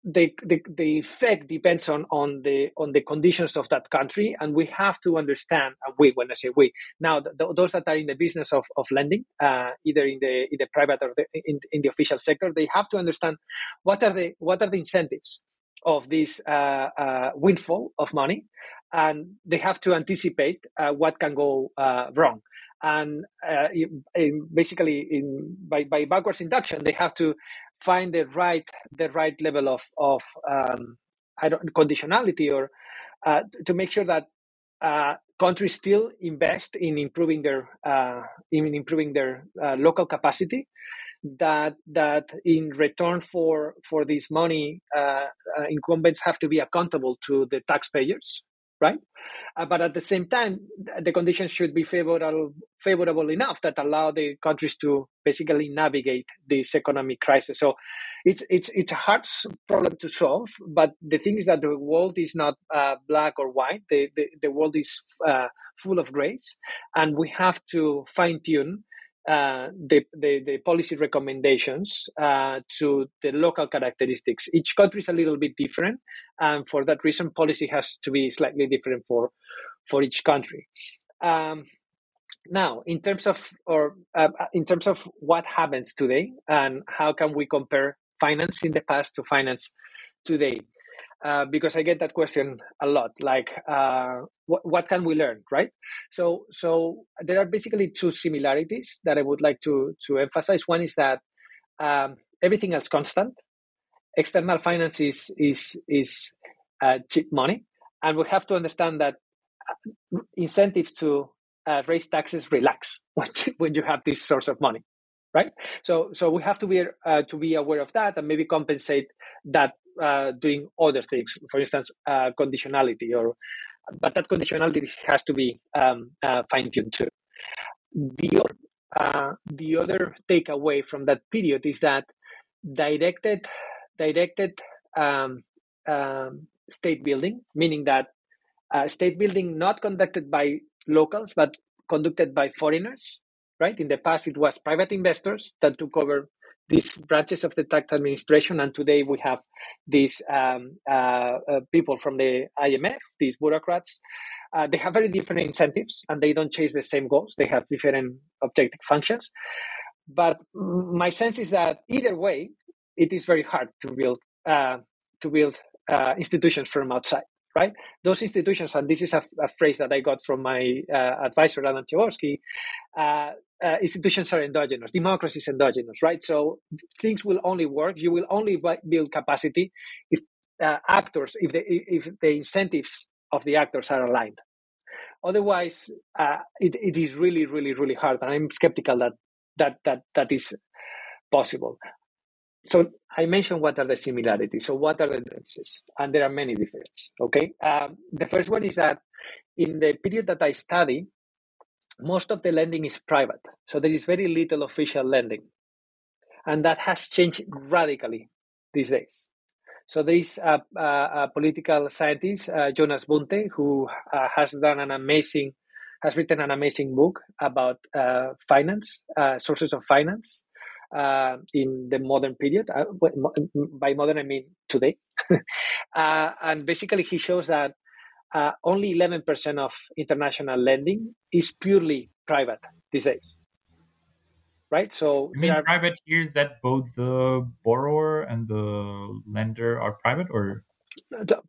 the, the, the effect depends on, on the on the conditions of that country and we have to understand and we when i say we now those that are in the business of, of lending uh, either in the in the private or the, in, in the official sector they have to understand what are the what are the incentives of this uh, uh, windfall of money and they have to anticipate uh, what can go uh, wrong and uh, in, in basically in by, by backwards induction they have to find the right the right level of of um, I don't conditionality or uh, to make sure that uh, countries still invest in improving their uh, in improving their uh, local capacity. That that in return for for this money, uh, uh, incumbents have to be accountable to the taxpayers right? Uh, but at the same time, the conditions should be favorable, favorable enough that allow the countries to basically navigate this economic crisis. So it's it's it's a hard problem to solve. But the thing is that the world is not uh, black or white. The the, the world is uh, full of grays, and we have to fine tune uh, the, the, the, policy recommendations uh, to the local characteristics. Each country is a little bit different, and for that reason, policy has to be slightly different for for each country. Um, now, in terms of or uh, in terms of what happens today and how can we compare finance in the past to finance today? Uh, because I get that question a lot. Like, uh, what, what can we learn, right? So, so there are basically two similarities that I would like to to emphasize. One is that um, everything else constant. External finance is is is uh, cheap money, and we have to understand that uh, incentives to uh, raise taxes relax *laughs* when you, when you have this source of money right so so we have to be uh, to be aware of that and maybe compensate that uh, doing other things, for instance, uh, conditionality, or but that conditionality has to be um, uh, fine tuned too. The uh, the other takeaway from that period is that directed directed um, um, state building, meaning that uh, state building not conducted by locals but conducted by foreigners. Right in the past, it was private investors that took over these branches of the tax administration, and today we have these um, uh, uh, people from the IMF, these bureaucrats. Uh, they have very different incentives, and they don't chase the same goals. They have different objective functions. But my sense is that either way, it is very hard to build uh, to build uh, institutions from outside right? Those institutions, and this is a, a phrase that I got from my uh, advisor, Adam Przeworski, uh, uh, institutions are endogenous, democracy is endogenous, right? So things will only work, you will only build capacity if uh, actors, if the, if the incentives of the actors are aligned. Otherwise, uh, it, it is really, really, really hard, and I'm skeptical that that that that is possible so I mentioned what are the similarities. So what are the differences? And there are many differences. Okay. Um, the first one is that in the period that I study, most of the lending is private. So there is very little official lending. And that has changed radically these days. So there is a, a, a political scientist, uh, Jonas Bunte, who uh, has done an amazing, has written an amazing book about uh, finance, uh, sources of finance uh, in the modern period. Uh, by modern, I mean today. *laughs* uh, and basically, he shows that uh, only 11% of international lending is purely private these days. Right? So, you mean are, private here is that both the borrower and the lender are private or?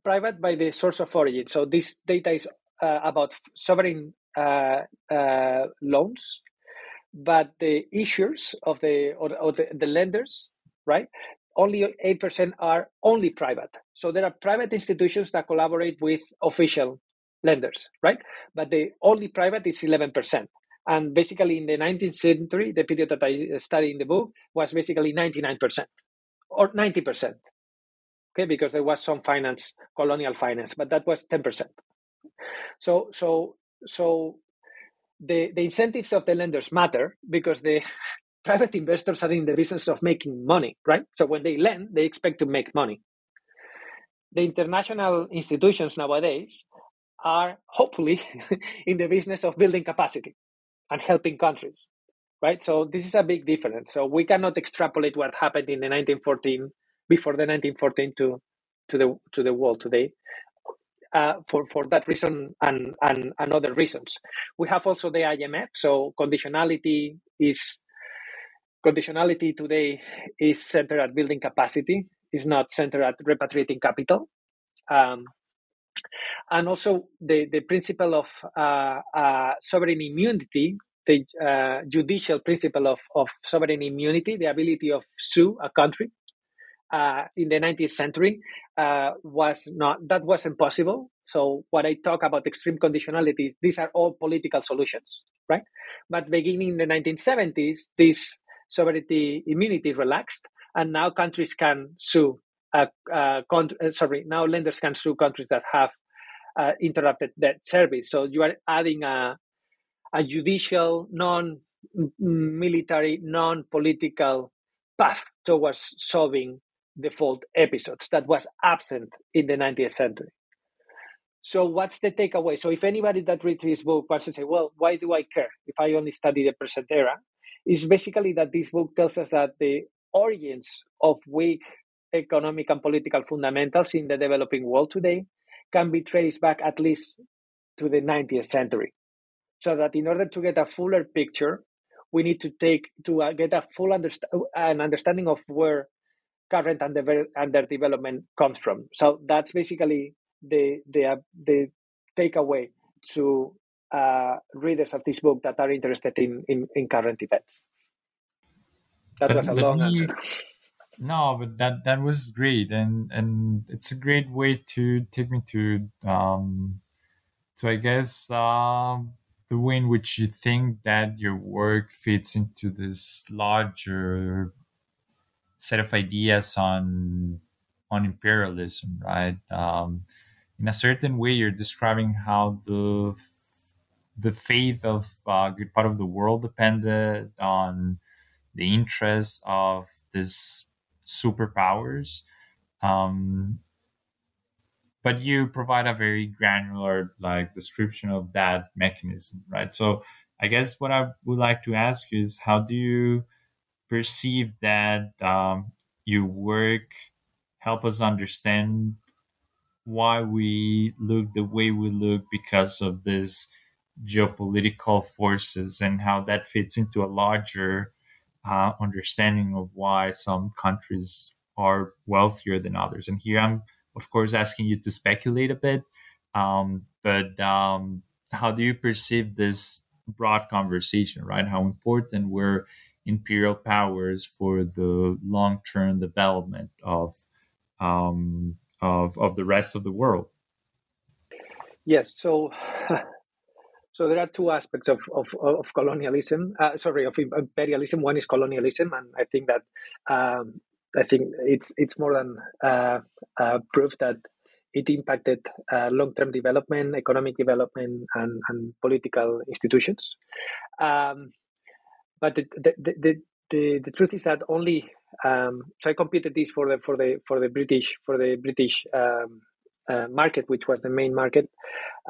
Private by the source of origin. So, this data is uh, about sovereign uh, loans but the issuers of the or, or the, the lenders, right? Only eight percent are only private. So there are private institutions that collaborate with official lenders, right? But the only private is eleven percent. And basically, in the 19th century, the period that I study in the book was basically 99% or 90%. Okay, because there was some finance, colonial finance, but that was 10%. So, so, so the, the incentives of the lenders matter because the *laughs* private investors are in the business of making money, right? So when they lend, they expect to make money. The international institutions nowadays are hopefully *laughs* in the business of building capacity and helping countries, right? So this is a big difference. So we cannot extrapolate what happened in the 1914 before the 1914 to to the to the world today. Uh, for for that reason and, and and other reasons, we have also the IMF. So conditionality is conditionality today is centered at building capacity. Is not centered at repatriating capital. Um, and also the, the principle of uh, uh, sovereign immunity, the uh, judicial principle of, of sovereign immunity, the ability of sue a country uh, in the 19th century uh, was not, that wasn't possible. So what I talk about extreme conditionality, these are all political solutions, right? But beginning in the 1970s, this sovereignty immunity relaxed, and now countries can sue uh, uh, con- uh, sorry, now lenders can sue countries that have uh, interrupted debt service. So you are adding a, a judicial, non military, non political path towards solving default episodes that was absent in the 19th century. So, what's the takeaway? So, if anybody that reads this book wants to say, well, why do I care if I only study the present era? Is basically that this book tells us that the origins of weak economic and political fundamentals in the developing world today can be traced back at least to the 19th century. So that in order to get a fuller picture, we need to take to uh, get a full underst- an understanding of where current under development comes from. So that's basically the the uh, the takeaway to uh, readers of this book that are interested in in, in current events. That was a long me, answer. No, but that that was great, and and it's a great way to take me to um, so I guess um, the way in which you think that your work fits into this larger set of ideas on on imperialism, right? Um, in a certain way, you're describing how the the faith of a good part of the world depended on the interests of this superpowers. Um, but you provide a very granular like description of that mechanism, right? So I guess what I would like to ask you is how do you perceive that um, your work help us understand why we look the way we look because of this geopolitical forces and how that fits into a larger uh, understanding of why some countries are wealthier than others. And here I'm, of course, asking you to speculate a bit. Um, but um, how do you perceive this broad conversation, right? How important were imperial powers for the long-term development of um, of of the rest of the world? Yes. So *sighs* So there are two aspects of of, of colonialism. Uh, sorry, of imperialism. One is colonialism, and I think that um, I think it's it's more than uh, uh, proof that it impacted uh, long-term development, economic development, and, and political institutions. Um, but the the, the the, the truth is that only um, so I competed this for the for the for the British for the British um, uh, market, which was the main market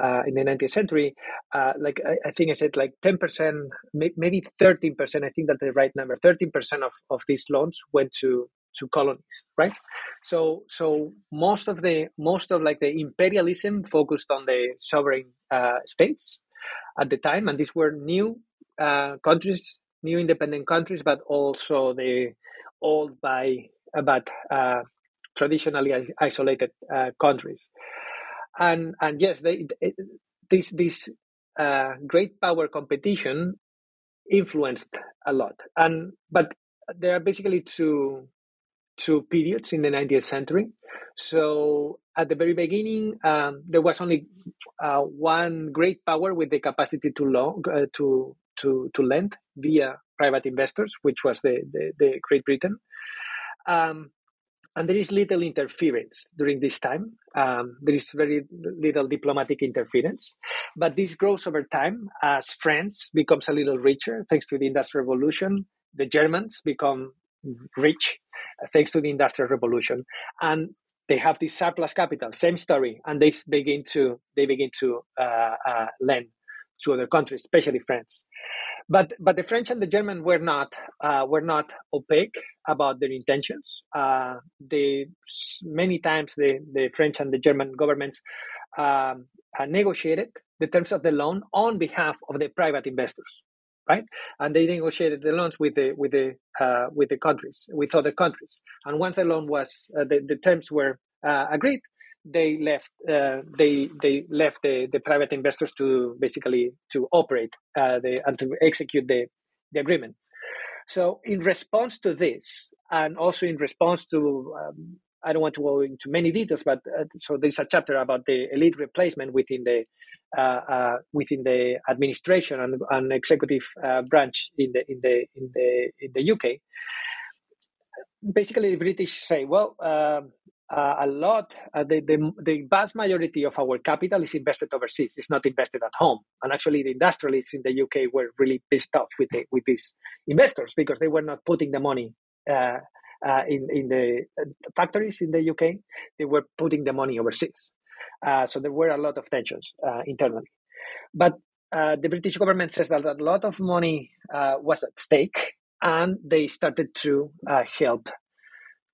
uh, in the 19th century, uh, like I, I, think I said, like 10%, maybe 13%, I think that's the right number, 13% of, of these loans went to to colonies, right? So so most of the most of like the imperialism focused on the sovereign uh, states at the time, and these were new uh, countries, new independent countries, but also the old by but uh, traditionally isolated uh, countries. And and yes, they, this this uh, great power competition influenced a lot. And but there are basically two two periods in the 19th century. So at the very beginning, um, there was only uh, one great power with the capacity to long, uh, to to to lend via private investors, which was the the, the Great Britain. Um, and there is little interference during this time. Um, there is very little diplomatic interference, but this grows over time as France becomes a little richer thanks to the Industrial Revolution. The Germans become rich thanks to the Industrial Revolution, and they have this surplus capital. Same story, and they begin to they begin to uh, uh, lend to other countries, especially France. But but the French and the German were not uh, were not opaque about their intentions. Uh, they many times the, the French and the German governments um, uh, negotiated the terms of the loan on behalf of the private investors, right? And they negotiated the loans with the with the uh, with the countries with other countries. And once the loan was uh, the the terms were uh, agreed, they left uh, they they left the, the private investors to basically to operate uh, the, and to execute the, the agreement. So in response to this, and also in response to um, I don't want to go into many details, but uh, so there's a chapter about the elite replacement within the uh, uh, within the administration and, and executive uh, branch in the in the in the in the UK. Basically, the British say, well, um, uh, a lot, uh, the, the, the, vast majority of our capital is invested overseas. It's not invested at home. And actually, the industrialists in the UK were really pissed off with, the, with these investors because they were not putting the money uh, uh in, in the uh, factories in the UK. They were putting the money overseas. Uh, so there were a lot of tensions internally. But the British government says that a lot of money was at stake and they started to help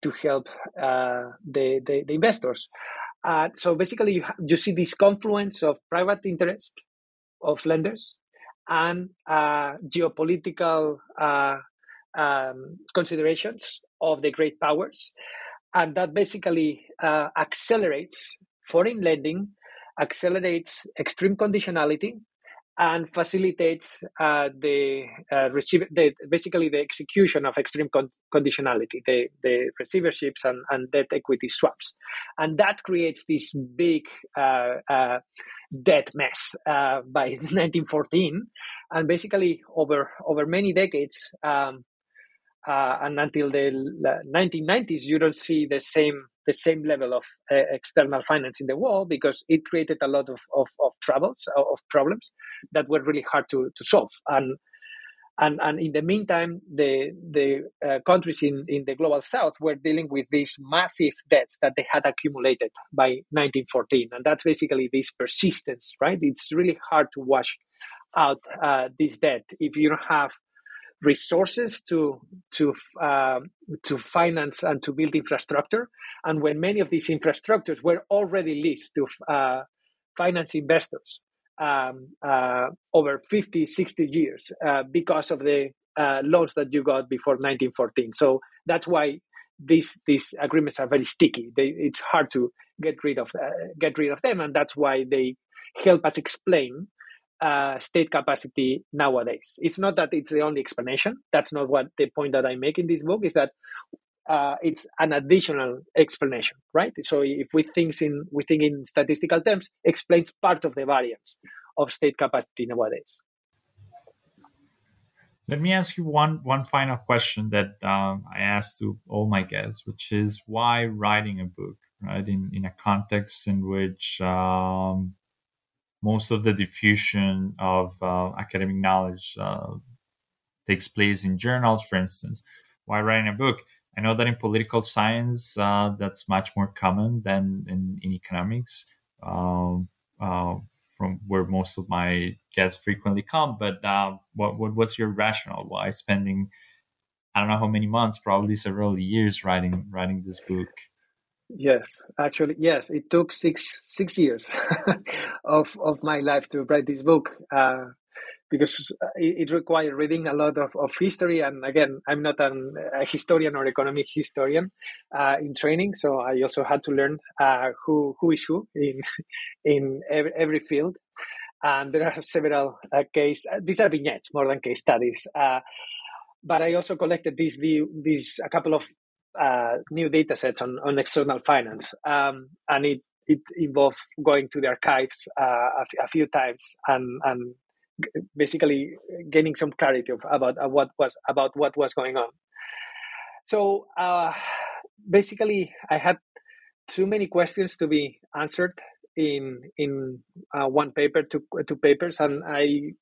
to help uh, the, the, the investors. Uh, so basically, you, you see this confluence of private interest of lenders and uh, geopolitical uh, um, considerations of the great powers, and that basically uh, accelerates foreign lending, accelerates extreme conditionality, and facilitates uh, the uh, receiver, the, basically the execution of extreme con- conditionality, the, the receiverships and, and debt equity swaps, and that creates this big uh, uh debt mess uh, by *laughs* 1914, and basically over over many decades. Um, uh, and until the 1990s, you don't see the same the same level of uh, external finance in the world because it created a lot of, of, of troubles, of problems that were really hard to, to solve. And, and, and in the meantime, the, the uh, countries in, in the global south were dealing with these massive debts that they had accumulated by 1914. And that's basically this persistence, right? It's really hard to wash out uh, this debt if you don't have resources to to uh, to finance and to build infrastructure. And when many of these infrastructures were already leased to uh, finance investors um, uh, over 50, 60 years uh, because of the uh, loans that you got before 1914. So that's why these these agreements are very sticky. They, it's hard to get rid of uh, get rid of them, and that's why they help us explain uh, state capacity nowadays. It's not that it's the only explanation. That's not what the point that I make in this book is that uh, it's an additional explanation, right? So if we think in we think in statistical terms, explains part of the variance of state capacity nowadays. Let me ask you one one final question that um, I ask to all my guests, which is why writing a book, right? In in a context in which um, most of the diffusion of uh, academic knowledge uh, takes place in journals, for instance. Why writing a book? I know that in political science, uh, that's much more common than in, in economics, um, uh, from where most of my guests frequently come. But uh, what, what, what's your rationale? Why spending I don't know how many months, probably several years, writing writing this book? Yes, actually, yes. It took six six years *laughs* of of my life to write this book uh, because it, it, required reading a lot of, of history. And again, I'm not an, a historian or economic historian uh, in training, so I also had to learn uh, who who is who in *laughs* in every, every field. and there are several uh, case. Uh, these are vignettes more than case studies. Uh, but I also collected these these a couple of uh, new data sets on, on external finance, um, and it it involved going to the archives uh, a, f- a few times and and basically gaining some clarity of, about uh, what was about what was going on. So uh, basically, I had too many questions to be answered in in uh, one paper, two two papers, and I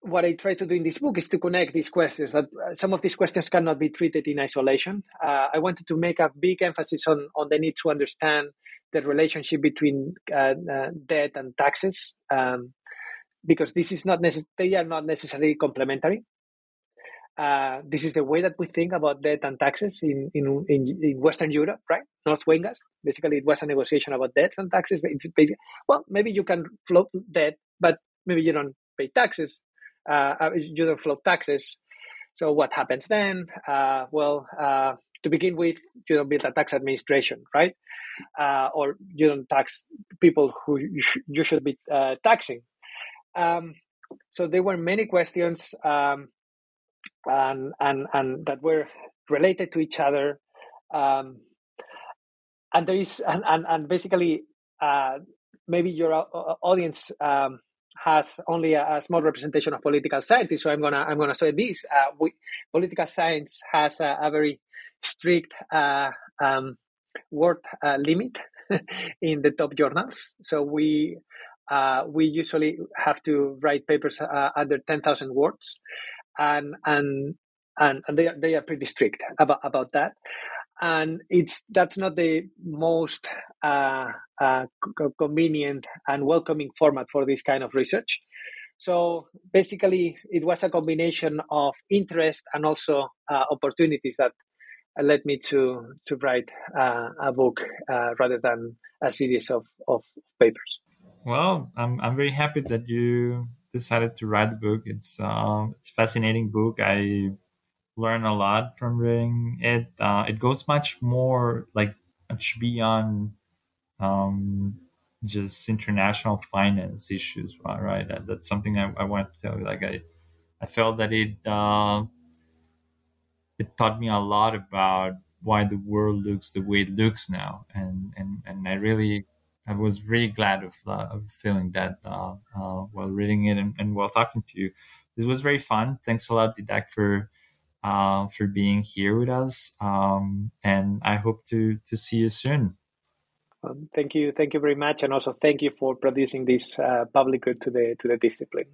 what I try to do in this book is to connect these questions. That uh, some of these questions cannot be treated in isolation. Uh, I wanted to make a big emphasis on on the need to understand the relationship between uh, uh, debt and taxes, um, because this is not necess- they are not necessarily complementary. Uh, this is the way that we think about debt and taxes in, in, in, in Western Europe, right? North Weingast. Basically, it was a negotiation about debt and taxes. It's well, maybe you can float debt, but maybe you don't pay taxes. Uh, uh, you don't float taxes. So what happens then? Uh, well, uh, to begin with, you don't build a tax administration, right? Uh, or you don't tax people who you, sh- you should be uh, taxing. Um, so there were many questions. Um, and and and that were related to each other um, and there is and and, and basically uh, maybe your audience um, has only a, a, small representation of political scientists so i'm gonna i'm gonna say this uh, we, political science has a, a very strict uh, um, word uh, limit *laughs* in the top journals. So we uh, we usually have to write papers uh, under 10,000 words and and and, and they are, they are pretty strict about about that and it's that's not the most uh, uh, convenient and welcoming format for this kind of research. So basically, it was a combination of interest and also uh, opportunities that led me to to write uh, a book uh, rather than a series of, of papers. Well, I'm I'm very happy that you decided to write the book. It's um, it's a fascinating book. I learn a lot from reading it. Uh, it goes much more like much beyond um, just international finance issues, right? right? That, that's something I, I want to tell you. Like I, I felt that it uh, it taught me a lot about why the world looks the way it looks now, and and and I really I was really glad of, uh, of feeling that uh, uh, while reading it and, and, while talking to you. This was very fun. Thanks a lot, Didac, for uh, for being here with us. Um, and I hope to to see you soon. Um, thank you, thank you very much, and also thank you for producing this uh, public good to the to the discipline.